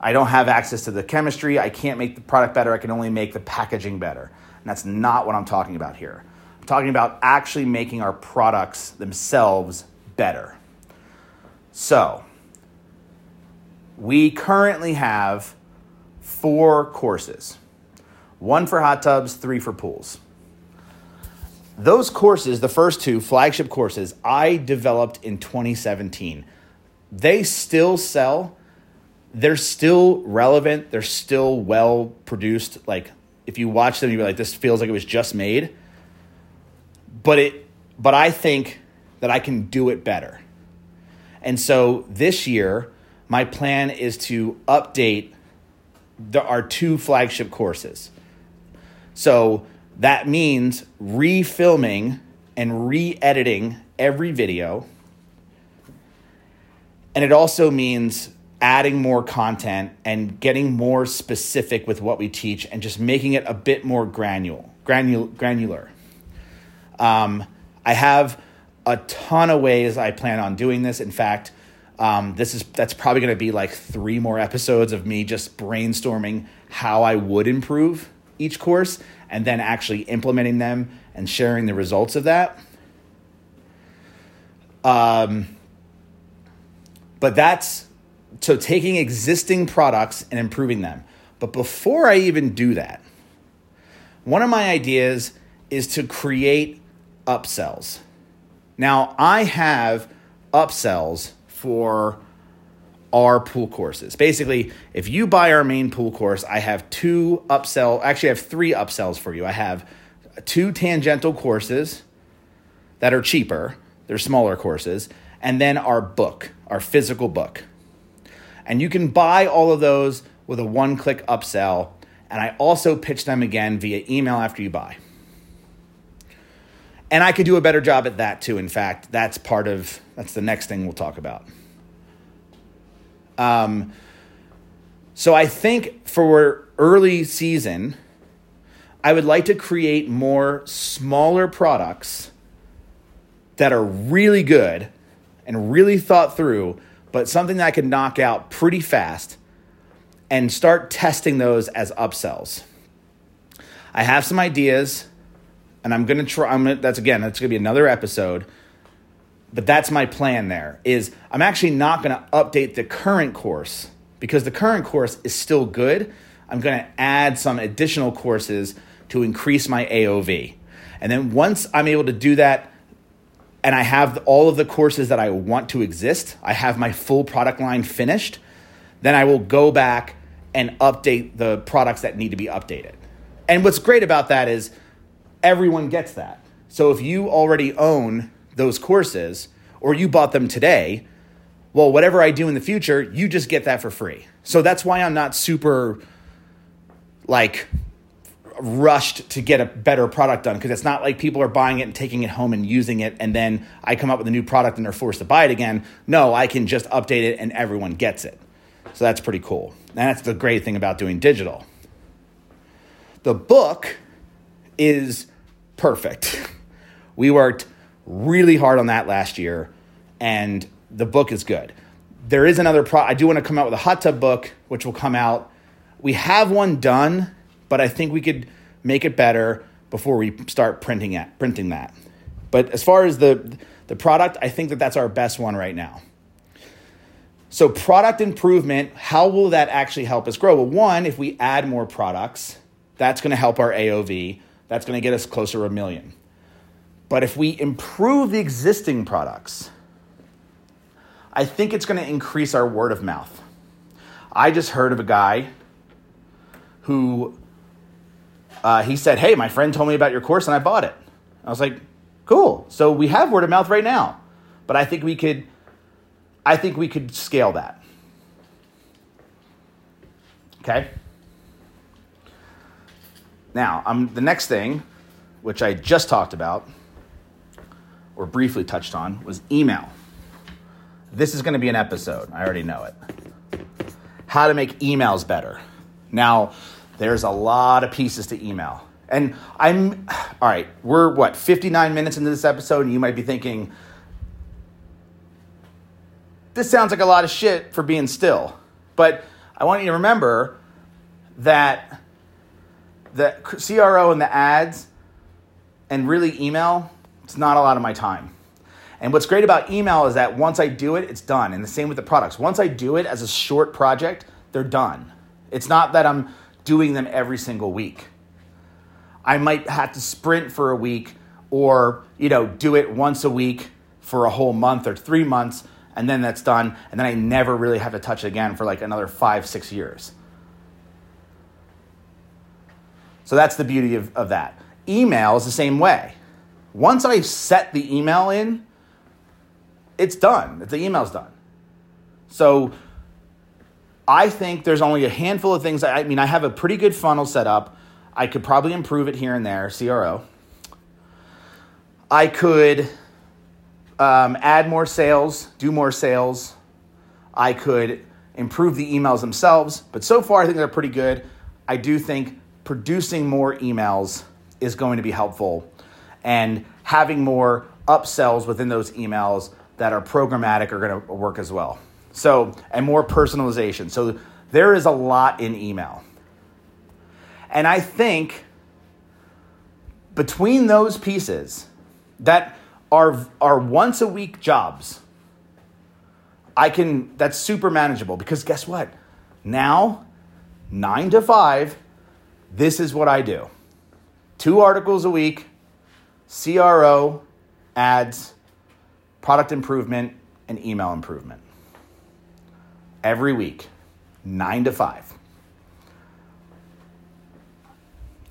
I don't have access to the chemistry. I can't make the product better. I can only make the packaging better. And that's not what I'm talking about here. I'm talking about actually making our products themselves better. So, we currently have four courses one for hot tubs, three for pools. Those courses, the first two flagship courses, I developed in 2017. They still sell. They're still relevant. They're still well produced. Like if you watch them, you're like, this feels like it was just made. But it, but I think that I can do it better. And so this year, my plan is to update the, our two flagship courses. So that means refilming and re editing every video. And it also means adding more content and getting more specific with what we teach and just making it a bit more granule, granul, granular. Um, I have a ton of ways I plan on doing this. In fact, um, this is that's probably going to be like three more episodes of me just brainstorming how I would improve each course and then actually implementing them and sharing the results of that. Um, but that's so taking existing products and improving them. But before I even do that, one of my ideas is to create upsells. Now, I have upsells for our pool courses. Basically, if you buy our main pool course, I have two upsell, actually I have three upsells for you. I have two tangential courses that are cheaper, they're smaller courses, and then our book, our physical book. And you can buy all of those with a one-click upsell, and I also pitch them again via email after you buy. And I could do a better job at that too. In fact, that's part of that's the next thing we'll talk about. Um, so I think for early season, I would like to create more smaller products that are really good and really thought through, but something that I can knock out pretty fast and start testing those as upsells. I have some ideas and I'm gonna try. I'm gonna, that's again. That's gonna be another episode. But that's my plan. There is. I'm actually not gonna update the current course because the current course is still good. I'm gonna add some additional courses to increase my AOV, and then once I'm able to do that, and I have all of the courses that I want to exist, I have my full product line finished. Then I will go back and update the products that need to be updated. And what's great about that is everyone gets that. So if you already own those courses or you bought them today, well, whatever I do in the future, you just get that for free. So that's why I'm not super like rushed to get a better product done because it's not like people are buying it and taking it home and using it and then I come up with a new product and they're forced to buy it again. No, I can just update it and everyone gets it. So that's pretty cool. And that's the great thing about doing digital. The book is perfect. We worked really hard on that last year, and the book is good. There is another pro. I do want to come out with a hot tub book, which will come out. We have one done, but I think we could make it better before we start printing it, printing that. But as far as the the product, I think that that's our best one right now. So product improvement, how will that actually help us grow? Well, one, if we add more products, that's going to help our AOV. That's going to get us closer to a million. But if we improve the existing products, I think it's going to increase our word of mouth. I just heard of a guy who uh, he said, Hey, my friend told me about your course and I bought it. I was like, Cool. So we have word of mouth right now. But I think we could I think we could scale that. Okay? Now, um, the next thing, which I just talked about or briefly touched on, was email. This is going to be an episode. I already know it. How to make emails better. Now, there's a lot of pieces to email. And I'm, all right, we're what, 59 minutes into this episode, and you might be thinking, this sounds like a lot of shit for being still. But I want you to remember that the CRO and the ads and really email, it's not a lot of my time. And what's great about email is that once I do it, it's done. And the same with the products. Once I do it as a short project, they're done. It's not that I'm doing them every single week. I might have to sprint for a week or you know do it once a week for a whole month or three months and then that's done and then i never really have to touch it again for like another five six years so that's the beauty of, of that email is the same way once i set the email in it's done the email's done so I think there's only a handful of things. I mean, I have a pretty good funnel set up. I could probably improve it here and there, CRO. I could um, add more sales, do more sales. I could improve the emails themselves, but so far I think they're pretty good. I do think producing more emails is going to be helpful and having more upsells within those emails that are programmatic are going to work as well. So, and more personalization. So, there is a lot in email. And I think between those pieces that are, are once a week jobs, I can, that's super manageable because guess what? Now, nine to five, this is what I do two articles a week, CRO, ads, product improvement, and email improvement every week, nine to five.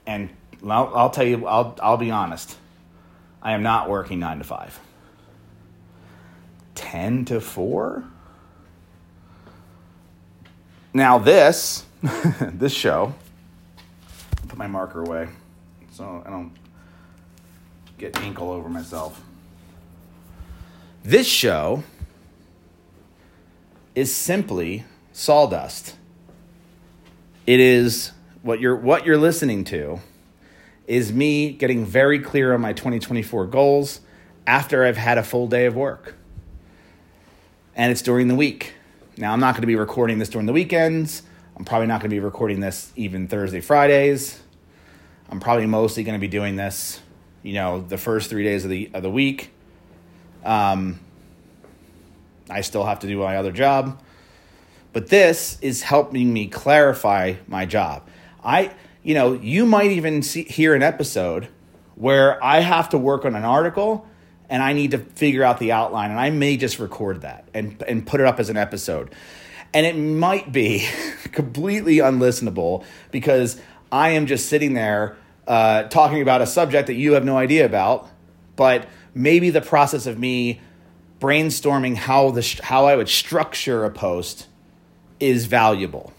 And I'll, I'll tell you, I'll, I'll be honest, I am not working nine to five. 10 to 4? Now, this, this show, put my marker away so I don't get ink all over myself. This show is simply sawdust. It is what you're what you're listening to is me getting very clear on my 2024 goals after I've had a full day of work. And it's during the week. Now I'm not going to be recording this during the weekends. I'm probably not going to be recording this even Thursday, Fridays. I'm probably mostly going to be doing this, you know, the first three days of the of the week. Um, I still have to do my other job. But this is helping me clarify my job. I, you know, you might even see, hear an episode where I have to work on an article and I need to figure out the outline, and I may just record that and, and put it up as an episode. And it might be completely unlistenable because I am just sitting there uh, talking about a subject that you have no idea about, but maybe the process of me brainstorming how the how I would structure a post is valuable.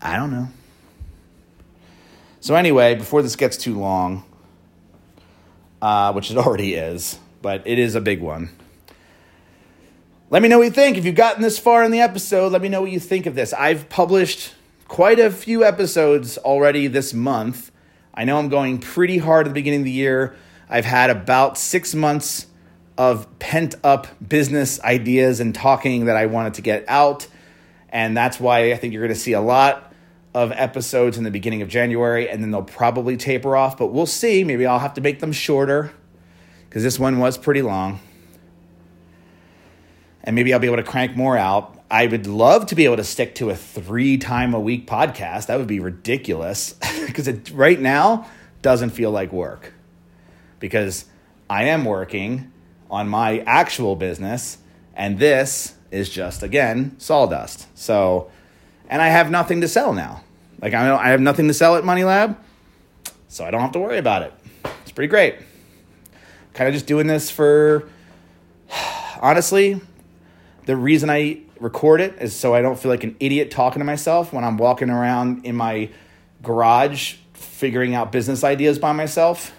I don't know. So anyway, before this gets too long, uh, which it already is, but it is a big one. Let me know what you think. If you've gotten this far in the episode, let me know what you think of this. I've published quite a few episodes already this month. I know I'm going pretty hard at the beginning of the year. I've had about six months of pent up business ideas and talking that I wanted to get out. And that's why I think you're going to see a lot of episodes in the beginning of January, and then they'll probably taper off. But we'll see. Maybe I'll have to make them shorter because this one was pretty long. And maybe I'll be able to crank more out. I would love to be able to stick to a three time a week podcast. That would be ridiculous because it right now doesn't feel like work because I am working on my actual business, and this is just again sawdust. So, and I have nothing to sell now. Like I, I have nothing to sell at Money Lab, so I don't have to worry about it. It's pretty great. Kind of just doing this for, honestly, the reason I record it is so I don't feel like an idiot talking to myself when I'm walking around in my garage figuring out business ideas by myself.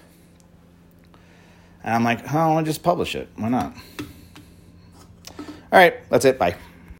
And I'm like, oh, I want to just publish it. Why not? All right, that's it. Bye.